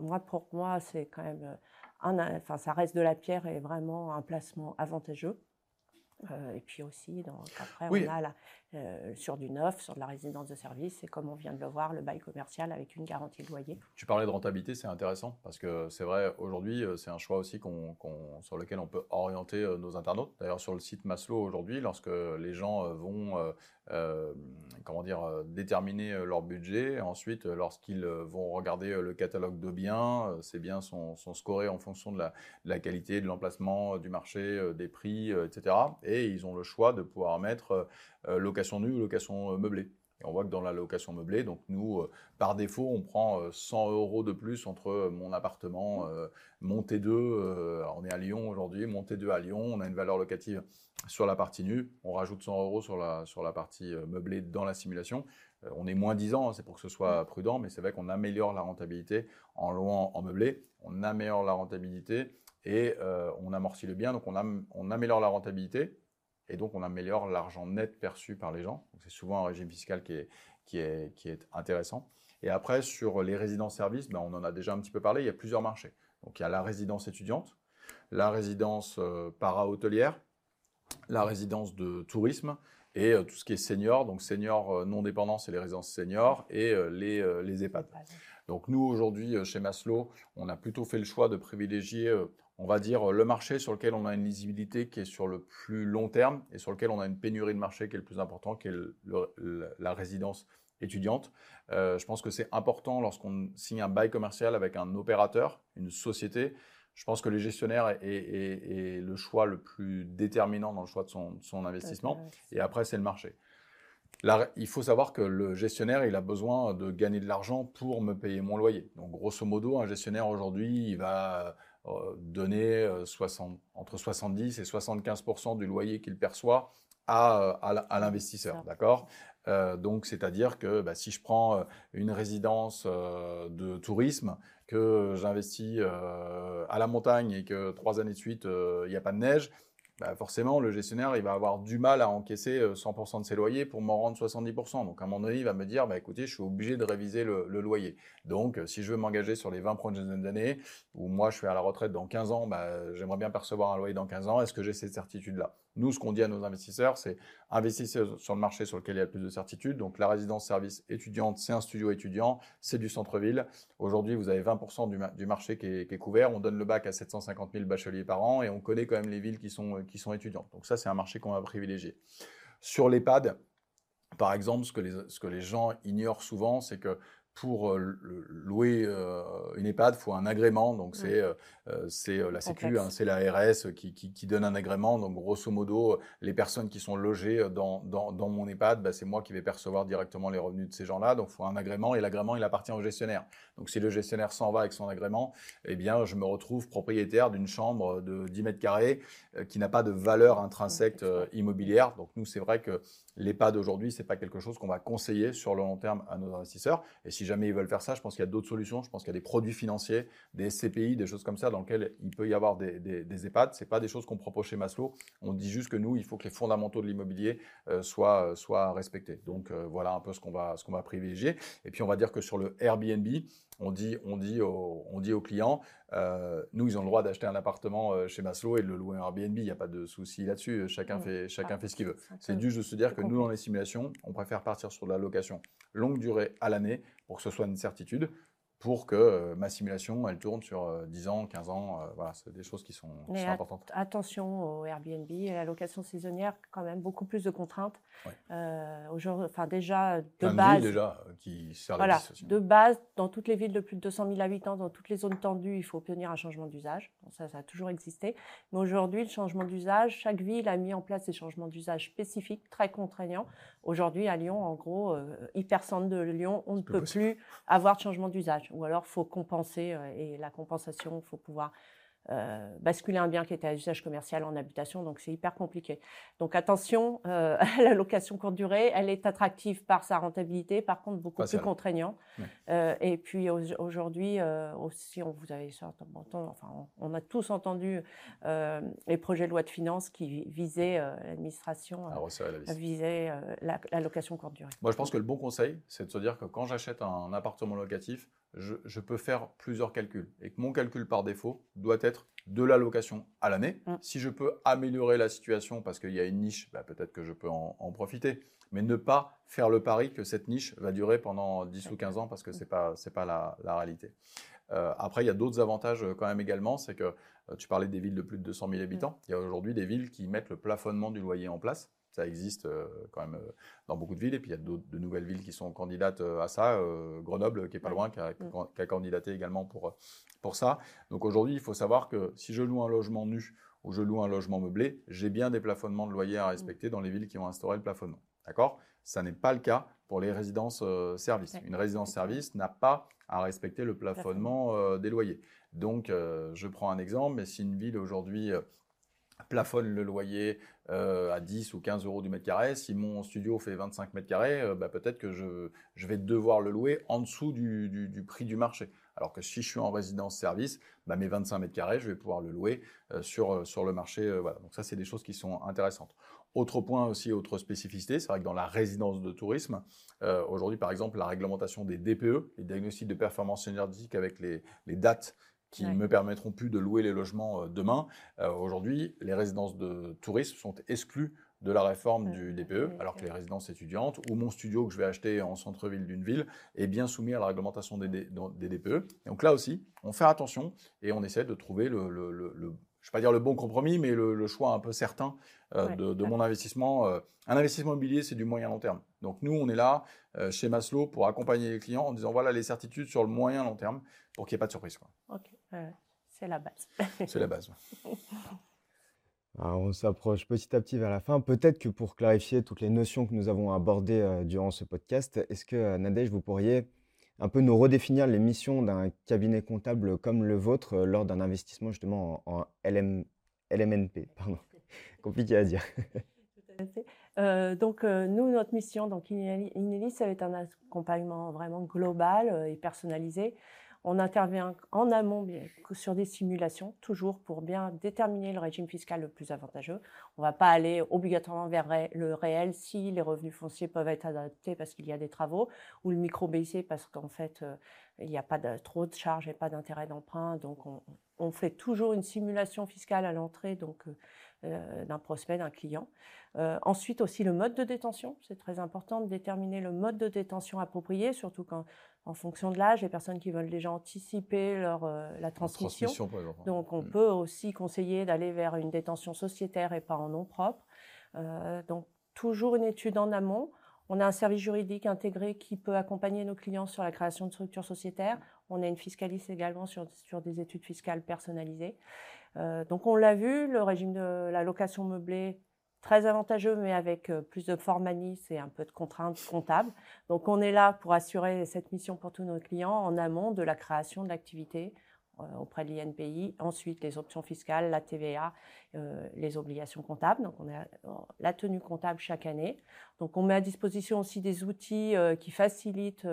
moi, pour moi, c'est quand même, euh, un, enfin, ça reste de la pierre et vraiment un placement avantageux. et puis aussi, donc, après, on a la, euh, sur du neuf, sur de la résidence de service, et comme on vient de le voir, le bail commercial avec une garantie de loyer. Tu parlais de rentabilité, c'est intéressant, parce que c'est vrai, aujourd'hui, euh, c'est un choix aussi sur lequel on peut orienter euh, nos internautes. D'ailleurs, sur le site Maslow, aujourd'hui, lorsque les gens vont comment dire, déterminer leur budget, ensuite, lorsqu'ils vont regarder le catalogue de biens, ces biens sont, sont, scorés en fonction de la, qualité, de l'emplacement, du marché, des prix, etc. Et ils ont le choix de pouvoir mettre location nue ou location euh, meublée. On voit que dans la location meublée, donc nous, euh, par défaut, on prend 100 euros de plus entre mon appartement, mon T2, on est à Lyon aujourd'hui, mon T2 à Lyon, on a une valeur locative sur la partie nue, on rajoute 100 euros sur la, sur la partie meublée dans la simulation. on est moins 10 ans, hein, c'est pour que ce soit prudent, mais c'est vrai qu'on améliore la rentabilité en louant en meublé, on améliore la rentabilité et on amortit le bien, donc on, on améliore la rentabilité, et donc on améliore l'argent net perçu par les gens. C'est souvent un régime fiscal qui est, qui est, qui est intéressant. Et après, sur les résidences-services, ben, on en a déjà un petit peu parlé, il y a plusieurs marchés. Donc il y a la résidence étudiante, la résidence euh, para-hôtelière, la résidence de tourisme et euh, tout ce qui est senior, donc senior euh, non dépendant, c'est les résidences seniors et les, les EHPAD. Donc nous, aujourd'hui, chez Maslow, on a plutôt fait le choix de privilégier on va dire, le marché sur lequel on a une lisibilité qui est sur le plus long terme et sur lequel on a une pénurie de marché qui est le plus important, qui est la résidence étudiante. Euh, je pense que c'est important lorsqu'on signe un bail commercial avec un opérateur, une société. Je pense que le gestionnaire est, le choix le plus déterminant dans le choix de son, investissement. Et après, c'est le marché. Là, il faut savoir que le gestionnaire, il a besoin de gagner de l'argent pour me payer mon loyer. Donc, grosso modo, un gestionnaire aujourd'hui, il va euh, donner euh, entre 70 et 75% du loyer qu'il perçoit à, à, l'investisseur, d'accord? Donc, c'est-à-dire que bah, si je prends euh, une résidence de tourisme, que j'investis à la montagne et que trois années de suite, il n'y a pas de neige, bah, forcément, le gestionnaire, il va avoir du mal à encaisser 100% de ses loyers pour m'en rendre 70%. Donc, à un moment il va me dire, bah, écoutez, je suis obligé de réviser le, loyer. Donc, si je veux m'engager sur les 20 prochaines années, ou moi, je suis à la retraite dans 15 ans, bah, j'aimerais bien percevoir un loyer dans 15 ans, est-ce que j'ai cette certitude-là? Nous, ce qu'on dit à nos investisseurs, c'est investissez sur le marché sur lequel il y a le plus de certitude. Donc, la résidence-service étudiante, c'est un studio étudiant, c'est du centre-ville. Aujourd'hui, vous avez 20% du, marché qui est, qui est, couvert. On donne le bac à 750 000 bacheliers par an et on connaît quand même les villes qui sont qui sont étudiantes. Donc ça, c'est un marché qu'on va privilégier. Sur l'EHPAD, par exemple, ce que, les, ce que les gens ignorent souvent, c'est que pour euh, louer euh, une EHPAD, il faut un agrément. Donc, c'est euh, la Sécu, hein, c'est la RS qui, qui, donne un agrément. Donc, grosso modo, les personnes qui sont logées dans, dans, dans mon EHPAD, bah, c'est moi qui vais percevoir directement les revenus de ces gens-là. Donc, il faut un agrément et l'agrément, il appartient au gestionnaire. Donc, si le gestionnaire s'en va avec son agrément, eh bien, je me retrouve propriétaire d'une chambre de 10 mètres carrés qui n'a pas de valeur intrinsèque immobilière. Donc, nous, c'est vrai que l'EHPAD aujourd'hui, c'est pas quelque chose qu'on va conseiller sur le long terme à nos investisseurs. Et si jamais ils veulent faire ça, je pense qu'il y a d'autres solutions. Je pense qu'il y a des produits financiers, des SCPI, des choses comme ça dans lesquelles il peut y avoir des, des, des EHPAD. C'est pas des choses qu'on propose chez Maslow. On dit juste que nous, il faut que les fondamentaux de l'immobilier euh, soient, euh, soient respectés. Donc euh, voilà un peu ce qu'on va, ce va privilégier. Et puis on va dire que sur le Airbnb, on dit, on dit, on dit aux clients, euh, nous, ils ont le droit d'acheter un appartement chez Maslow et de le louer en Airbnb. Il n'y a pas de souci là-dessus. Chacun, fait, chacun ah, fait ce qu'il veut. C'est juste de se dire que nous, dans les simulations, on préfère partir sur de la location longue durée à l'année pour que ce soit une certitude pour que euh, ma simulation, elle tourne sur 10 ans, 15 ans. voilà, c'est des choses qui sont, importantes. Attention au Airbnb et la location saisonnière, quand même beaucoup plus de contraintes. enfin déjà de base. déjà qui voilà, de base dans toutes les villes de plus de 200 000 habitants, dans toutes les zones tendues, il faut obtenir un changement d'usage. ça, ça a toujours existé. Mais aujourd'hui, le changement d'usage, chaque ville a mis en place des changements d'usage spécifiques, très contraignants. Aujourd'hui, à Lyon, en gros, euh, hypercentre de Lyon, on ne peut plus avoir de changement d'usage. Ou alors, il faut compenser, euh, et la compensation, il faut pouvoir euh, basculer un bien qui était à usage commercial en habitation, donc c'est hyper compliqué. Donc attention euh, à la location courte durée, elle est attractive par sa rentabilité, par contre beaucoup plus contraignant. Euh, et puis aujourd'hui aussi, on vous avez enfin on, a tous entendu les projets de loi de finances qui visaient l'administration, visaient la, la location courte durée. Moi je pense que le bon conseil, c'est de se dire que quand j'achète un appartement locatif, je, peux faire plusieurs calculs et que mon calcul par défaut doit être de l'allocation à l'année. Mm. Si je peux améliorer la situation parce qu'il y a une niche, bah, peut-être que je peux en, profiter, mais ne pas faire le pari que cette niche va durer pendant 10 ou 15 ans parce que ce n'est pas, pas la, réalité. Euh, après, il y a d'autres avantages euh, quand même également, c'est que euh, tu parlais des villes de plus de 200 000 habitants. Mm. Il y a aujourd'hui des villes qui mettent le plafonnement du loyer en place. Ça existe euh, quand même euh, dans beaucoup de villes. Et puis il y a de nouvelles villes qui sont candidates euh, à ça. Grenoble, qui est pas loin, qui a, mm. candidaté également pour, pour ça. Donc aujourd'hui, il faut savoir que si je loue un logement nu ou je loue un logement meublé, j'ai bien des plafonnements de loyer à respecter dans les villes qui ont instauré le plafonnement. D'accord? Ça n'est pas le cas pour les résidences services. Une résidence service n'a pas à respecter le plafonnement des loyers. Donc, je prends un exemple, mais si une ville aujourd'hui plafonne le loyer euh, à 10 ou 15 euros du mètre carré, si mon studio fait 25 mètres carrés, euh, bah, peut-être que je, vais devoir le louer en dessous du, prix du marché. Alors que si je suis en résidence-service, bah, mes 25 mètres carrés, je vais pouvoir le louer euh, sur, le marché. Donc ça, c'est des choses qui sont intéressantes. Autre point aussi, autre spécificité, c'est vrai que dans la résidence de tourisme, aujourd'hui par exemple, la réglementation des DPE, les diagnostics de performance énergétique avec les dates qui ne me permettront plus de louer les logements euh, demain. Euh, aujourd'hui, les résidences de tourisme sont exclues de la réforme du DPE, alors que les résidences étudiantes ou mon studio que je vais acheter en centre-ville d'une ville est bien soumis à la réglementation des, DPE. donc là aussi, on fait attention et on essaie de trouver le, le, je ne vais pas dire le bon compromis, mais le, choix un peu certain euh, de, mon investissement. un investissement immobilier, c'est du moyen long terme. Donc nous, on est là chez Maslow pour accompagner les clients en disant voilà les certitudes sur le moyen long terme pour qu'il n'y ait pas de surprise. Quoi. C'est la base. c'est la base. on s'approche petit à petit vers la fin. Peut-être que pour clarifier toutes les notions que nous avons abordées euh, durant ce podcast, est-ce que euh, Nadège, vous pourriez un peu nous redéfinir les missions d'un cabinet comptable comme le vôtre euh, lors d'un investissement justement en, LMNP Pardon, compliqué à dire. donc, nous, notre mission, donc Inelis, ça va être un accompagnement vraiment global et personnalisé on intervient en amont sur des simulations, toujours pour bien déterminer le régime fiscal le plus avantageux. On ne va pas aller obligatoirement vers le réel si les revenus fonciers peuvent être adaptés parce qu'il y a des travaux, ou le micro-BIC parce qu'en fait, euh, il n'y a pas trop de charges et pas d'intérêt d'emprunt. Donc, on, fait toujours une simulation fiscale à l'entrée euh, d'un prospect, d'un client. ensuite aussi le mode de détention, c'est très important de déterminer le mode de détention approprié, surtout quand en fonction de l'âge, les personnes qui veulent déjà anticiper leur, euh, la transmission. Donc, on mm. peut aussi conseiller d'aller vers une détention sociétaire et pas en nom propre. Euh, donc, toujours une étude en amont. On a un service juridique intégré qui peut accompagner nos clients sur la création de structures sociétaires. On a une fiscaliste également sur, sur des études fiscales personnalisées. Euh, donc on l'a vu, le régime de la location meublée très avantageux, mais avec euh, plus de formalisme et un peu de contraintes comptables. Donc on est là pour assurer cette mission pour tous nos clients en amont de la création de l'activité euh, auprès de l'INPI, ensuite les options fiscales, la TVA, les obligations comptables. Donc on a la tenue comptable chaque année. Donc on met à disposition aussi des outils qui facilitent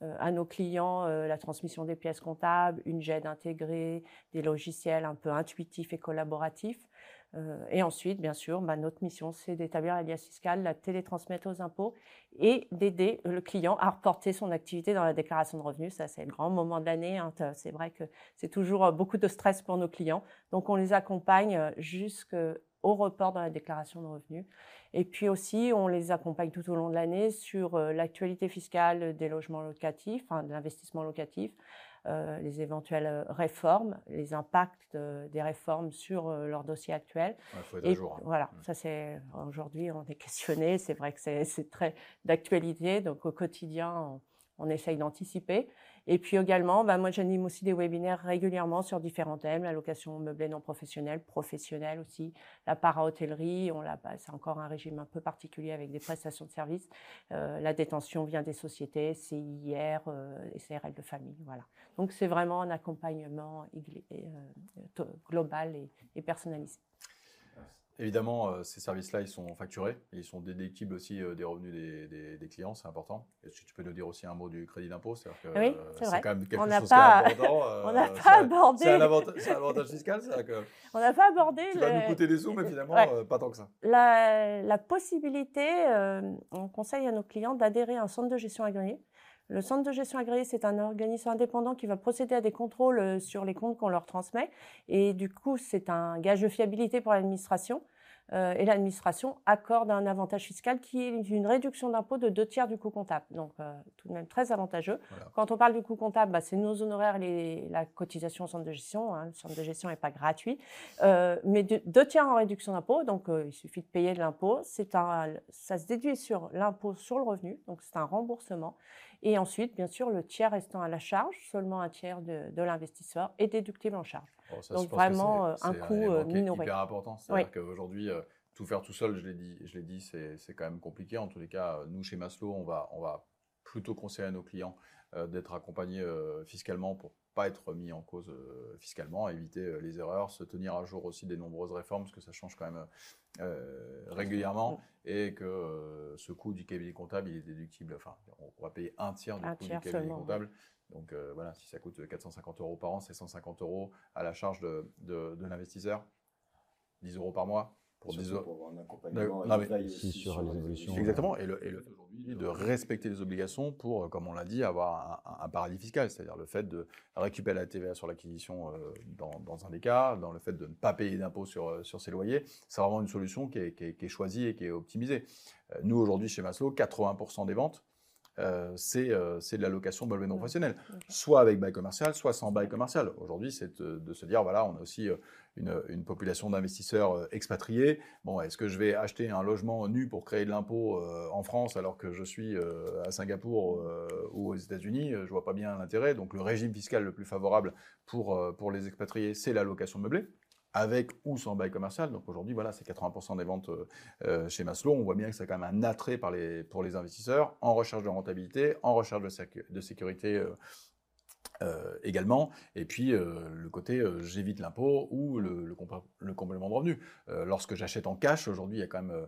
à nos clients la transmission des pièces comptables, une GED intégrée, des logiciels un peu intuitifs et collaboratifs. Euh, et ensuite, bien sûr, bah, notre mission, c'est d'établir la liasse fiscale, la télétransmettre aux impôts et d'aider le client à reporter son activité dans la déclaration de revenus. Ça, c'est le grand moment de l'année. Hein. C'est vrai que c'est toujours euh, beaucoup de stress pour nos clients. Donc, on les accompagne euh, jusqu'au report dans la déclaration de revenus. Et puis aussi, on les accompagne tout au long de l'année sur l'actualité fiscale des logements locatifs, enfin, de l'investissement locatif, euh, les éventuelles euh, réformes, les impacts des réformes sur euh, leur dossier actuel. faut être à jour. Hein. Voilà, mm. ça c'est aujourd'hui on est questionné, c'est vrai que c'est très d'actualité, donc au quotidien on essaye d'anticiper. Et puis également, bah, moi j'anime aussi des webinaires régulièrement sur différents thèmes, la location meublée non professionnelle, professionnelle aussi, la para-hôtellerie, on bah, c'est encore un régime un peu particulier avec des prestations de services, euh, la détention vient des sociétés, CIR euh, et CRL de famille, voilà. Donc c'est vraiment un accompagnement euh, global et personnalisé. Évidemment, euh, ces services-là, ils sont facturés ils sont déductibles aussi euh, des revenus des, clients, c'est important. Est-ce que tu peux nous dire aussi un mot du crédit d'impôt? Oui, euh, c'est vrai. quand même quelque on chose pas, qui est important. on n'a pas abordé. C'est un, avantage, fiscal, c'est que. On n'a pas abordé. Qui va nous coûter des sous, mais finalement, pas tant que ça. La, la possibilité, on conseille à nos clients d'adhérer à un centre de gestion agréé. Le centre de gestion agréé, c'est un organisme indépendant qui va procéder à des contrôles sur les comptes qu'on leur transmet. Et du coup, c'est un gage de fiabilité pour l'administration. Euh, et l'administration accorde un avantage fiscal qui est une réduction d'impôt de deux tiers du coût comptable. Donc, euh, tout de même très avantageux. Quand on parle du coût comptable, bah, c'est nos honoraires et la cotisation au centre de gestion. Hein. Le centre de gestion n'est pas gratuit. Euh, mais deux tiers en réduction d'impôt, donc il suffit de payer de l'impôt. ça se déduit sur l'impôt sur le revenu, donc c'est un remboursement. Et ensuite, bien sûr, le tiers restant à la charge, seulement un tiers de, de l'investisseur, est déductible en charge. Oh, Donc vraiment euh, un coût euh, minoré. hyper important. C'est-à-dire qu'aujourd'hui, euh, tout faire tout seul, je l'ai dit, je l'ai dit, c'est quand même compliqué. En tous les cas, nous chez Maslow, on va, on va plutôt conseiller à nos clients d'être accompagnés fiscalement pour pas être mis en cause fiscalement, éviter les erreurs, se tenir à jour aussi des nombreuses réformes, parce que ça change quand même régulièrement, et que ce coût du cabinet comptable, il est déductible. Enfin, on va payer un tiers du coût du cabinet comptable. Donc euh, voilà, si ça coûte 450 euros par an, c'est 150 euros à la charge de, de, l'investisseur, 10 euros par mois. Pour, des... pour avoir un accompagnement non, mais, sur, les évolutions. Exactement, et le, et le fait aujourd'hui de respecter les obligations pour, euh, comme on l'a dit, avoir un, paradis fiscal, c'est-à-dire le fait de récupérer la TVA sur l'acquisition euh, dans, dans, un des cas, dans le fait de ne pas payer d'impôts sur, sur ses loyers, c'est vraiment une solution qui est, qui, est, qui est, choisie et qui est optimisée. nous, aujourd'hui, chez Maslow, 80% des ventes euh, euh, c'est de la location meublée non professionnelle. Soit avec bail commercial, soit sans bail commercial. Aujourd'hui, c'est de, se dire, voilà, on a aussi euh, une, population d'investisseurs expatriés. Bon, est-ce que je vais acheter un logement nu pour créer de l'impôt en France alors que je suis à Singapour ou aux États-Unis? Je vois pas bien l'intérêt. Donc, le régime fiscal le plus favorable pour, pour les expatriés, c'est la location meublée avec ou sans bail commercial. Donc aujourd'hui, voilà, c'est 80% des ventes euh, euh, chez Maslow. On voit bien que c'est quand même un attrait par les, pour les investisseurs en recherche de rentabilité, en recherche de, sécurité euh, euh, également. Et puis le côté j'évite l'impôt ou le, le, complément de revenu. lorsque j'achète en cash, aujourd'hui il y a quand même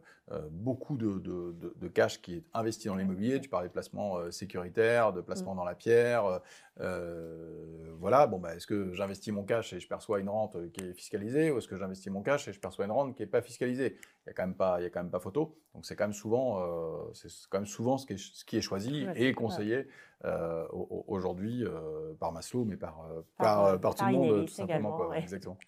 beaucoup de, de, de, cash qui est investi dans l'immobilier. Tu parlais de placement sécuritaire, de placement mm. dans la pierre. Voilà, bon, bah, est-ce que j'investis mon cash et je perçois une rente qui est fiscalisée ou est-ce que j'investis mon cash et je perçois une rente qui n'est pas fiscalisée? Il n'y a, quand même pas, y a quand même pas photo. Donc c'est quand même souvent, c'est quand même souvent ce qui est, ce qui est choisi et conseillé euh, aujourd'hui euh, par Maslow, mais par, euh, par, par, tout le monde, tout simplement. Exactement.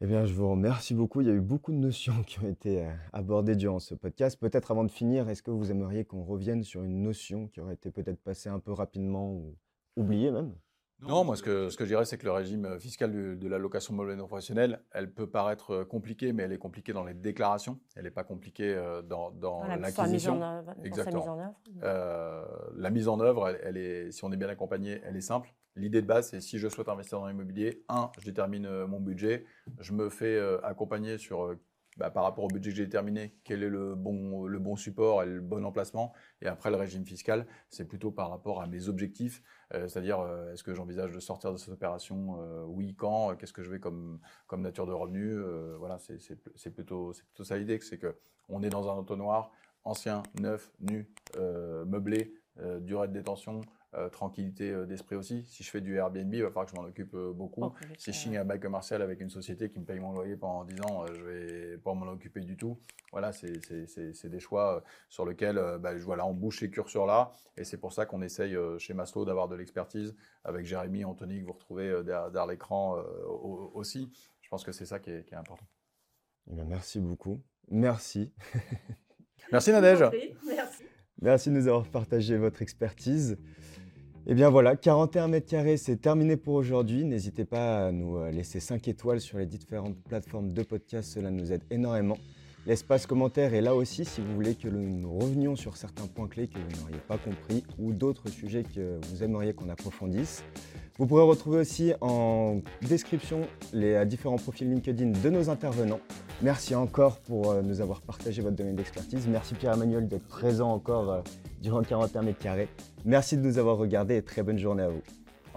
Eh bien, je vous remercie beaucoup. Il y a eu beaucoup de notions qui ont été abordées durant ce podcast. Peut-être avant de finir, est-ce que vous aimeriez qu'on revienne sur une notion qui aurait été peut-être passée un peu rapidement ou oubliée même? Non, moi, ce que, ce que je dirais, c'est que le régime fiscal de, la location meublée non professionnelle, elle peut paraître compliquée, mais elle est compliquée dans les déclarations. Elle n'est pas compliquée dans, dans l'acquisition. Exactement. Euh, la mise en œuvre, elle, est, si on est bien accompagné, elle est simple. L'idée de base, c'est si je souhaite investir dans l'immobilier, un, je détermine euh, mon budget, je me fais euh, accompagner sur bah, par rapport au budget que j'ai déterminé, quel est le bon, le bon support et le bon emplacement. Et après, le régime fiscal, c'est plutôt par rapport à mes objectifs, euh, c'est-à-dire euh, est-ce que j'envisage de sortir de cette opération euh, Oui, quand Qu'est-ce que je vais comme, comme nature de revenus Voilà, c'est plutôt, plutôt ça l'idée, c'est qu'on est dans un entonnoir ancien, neuf, nu, meublé, durée de détention, euh, tranquillité euh, d'esprit aussi. Si je fais du Airbnb, il va falloir que je m'en occupe euh, beaucoup. si je signe un bail commercial avec une société qui me paye mon loyer pendant 10 ans, je vais pas m'en occuper du tout. Voilà, c'est des choix sur lesquels bah, voilà, on bouche les curseurs là. Et c'est pour ça qu'on essaye chez Maslow d'avoir de l'expertise avec Jérémy, Anthony, que vous retrouvez derrière, l'écran aussi. Je pense que c'est ça qui est, important. Eh merci beaucoup. Merci. Merci Nadège. Merci. Merci de nous avoir partagé votre expertise. Et eh bien voilà, 41 mètres carrés, c'est terminé pour aujourd'hui. N'hésitez pas à nous euh, laisser 5 étoiles sur les différentes plateformes de podcast, cela nous aide énormément. L'espace commentaire est là aussi si vous voulez que nous revenions sur certains points clés que vous n'auriez pas compris ou d'autres sujets que vous aimeriez qu'on approfondisse. Vous pourrez retrouver aussi en description les différents profils LinkedIn de nos intervenants. Merci encore pour euh, nous avoir partagé votre domaine d'expertise. Merci Pierre-Emmanuel d'être présent encore euh, durant 41 mètres carrés. Merci de nous avoir regardés et très bonne journée à vous.